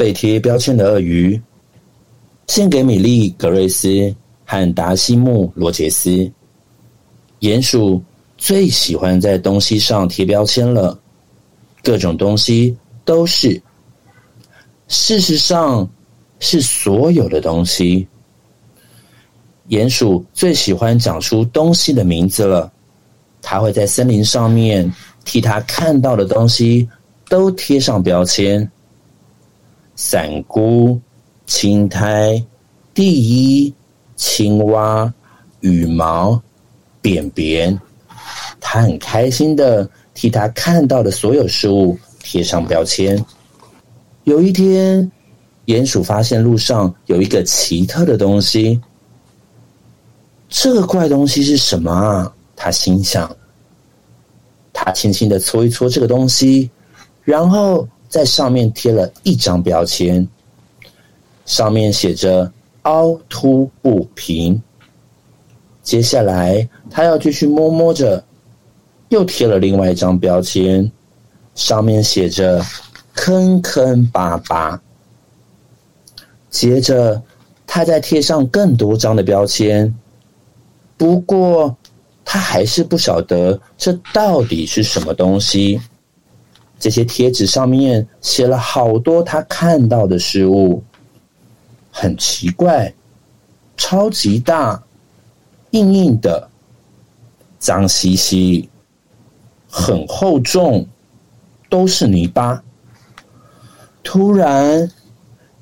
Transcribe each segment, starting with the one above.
被贴标签的鳄鱼，献给米莉·格瑞斯和达西姆·罗杰斯。鼹鼠最喜欢在东西上贴标签了，各种东西都是。事实上，是所有的东西。鼹鼠最喜欢讲出东西的名字了，它会在森林上面替它看到的东西都贴上标签。伞菇、青苔、地衣、青蛙、羽毛、便便，他很开心的替他看到的所有事物贴上标签。有一天，鼹鼠发现路上有一个奇特的东西。这个怪东西是什么啊？他心想。他轻轻的搓一搓这个东西，然后在上面贴了一张标签，上面写着“凹凸不平”。接下来，他要继续摸摸着，又贴了另外一张标签，上面写着“坑坑巴巴”。接着，他再贴上更多张的标签。不过，他还是不晓得这到底是什么东西。这些贴纸上面写了好多他看到的事物，很奇怪，超级大，硬硬的，脏兮兮，很厚重，都是泥巴。突然，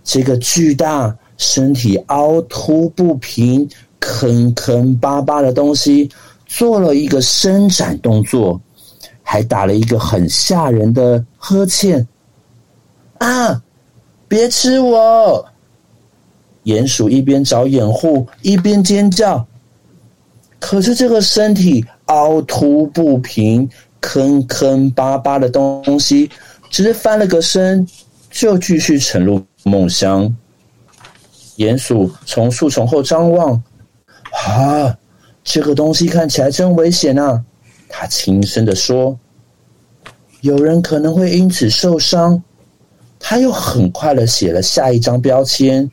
这个巨大、身体凹凸不平。坑坑巴巴的东西做了一个伸展动作，还打了一个很吓人的呵欠。啊！别吃我！鼹鼠一边找掩护，一边尖叫。可是这个身体凹凸不平、坑坑巴巴的东西，只是翻了个身，就继续沉入梦乡。鼹鼠从树丛后张望。啊，这个东西看起来真危险啊！他轻声地说：“有人可能会因此受伤。”他又很快的写了下一张标签，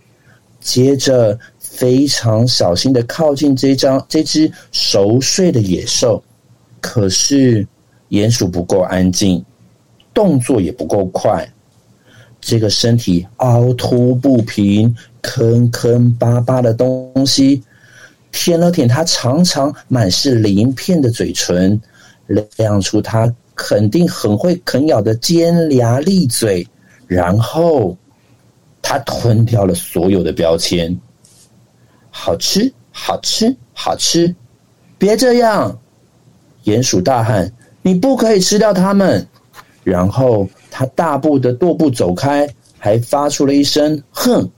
接着非常小心的靠近这张这只熟睡的野兽。可是鼹鼠不够安静，动作也不够快。这个身体凹凸不平、坑坑巴巴的东西。舔了舔他长长满是鳞片的嘴唇，亮出他肯定很会啃咬的尖牙利嘴，然后他吞掉了所有的标签。好吃，好吃，好吃！别这样！鼹鼠大喊：“你不可以吃掉它们！”然后他大步的踱步走开，还发出了一声“哼”。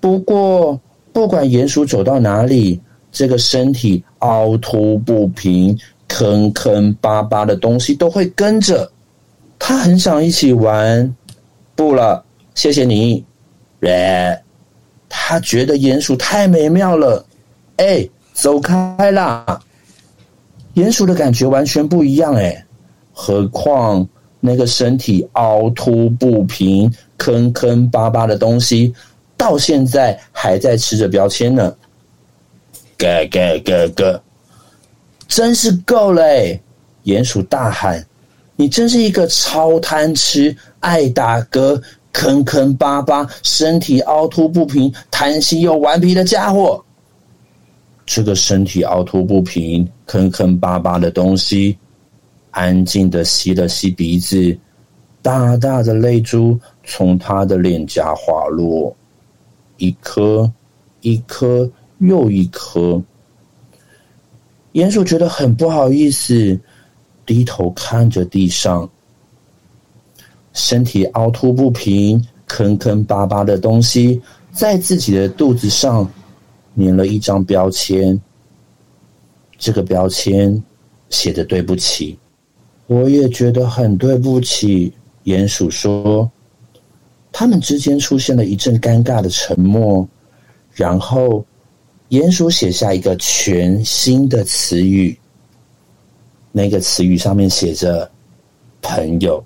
不过。不管鼹鼠走到哪里，这个身体凹凸不平、坑坑巴巴的东西都会跟着。他很想一起玩，不了，谢谢你。耶，他觉得鼹鼠太美妙了。哎，走开啦！鼹鼠的感觉完全不一样哎。何况那个身体凹凸不平、坑坑巴巴的东西。到现在还在吃着标签呢，咯咯咯咯，真是够了！鼹鼠大喊：“你真是一个超贪吃、爱打嗝、坑坑巴巴、身体凹凸不平、贪心又顽皮的家伙！”这个身体凹凸不平、坑坑巴巴的东西，安静的吸了吸鼻子，大大的泪珠从他的脸颊滑落。一颗，一颗又一颗。鼹鼠觉得很不好意思，低头看着地上，身体凹凸不平、坑坑巴巴的东西，在自己的肚子上粘了一张标签。这个标签写着“对不起”，我也觉得很对不起。鼹鼠说。他们之间出现了一阵尴尬的沉默，然后鼹鼠写下一个全新的词语。那个词语上面写着“朋友”。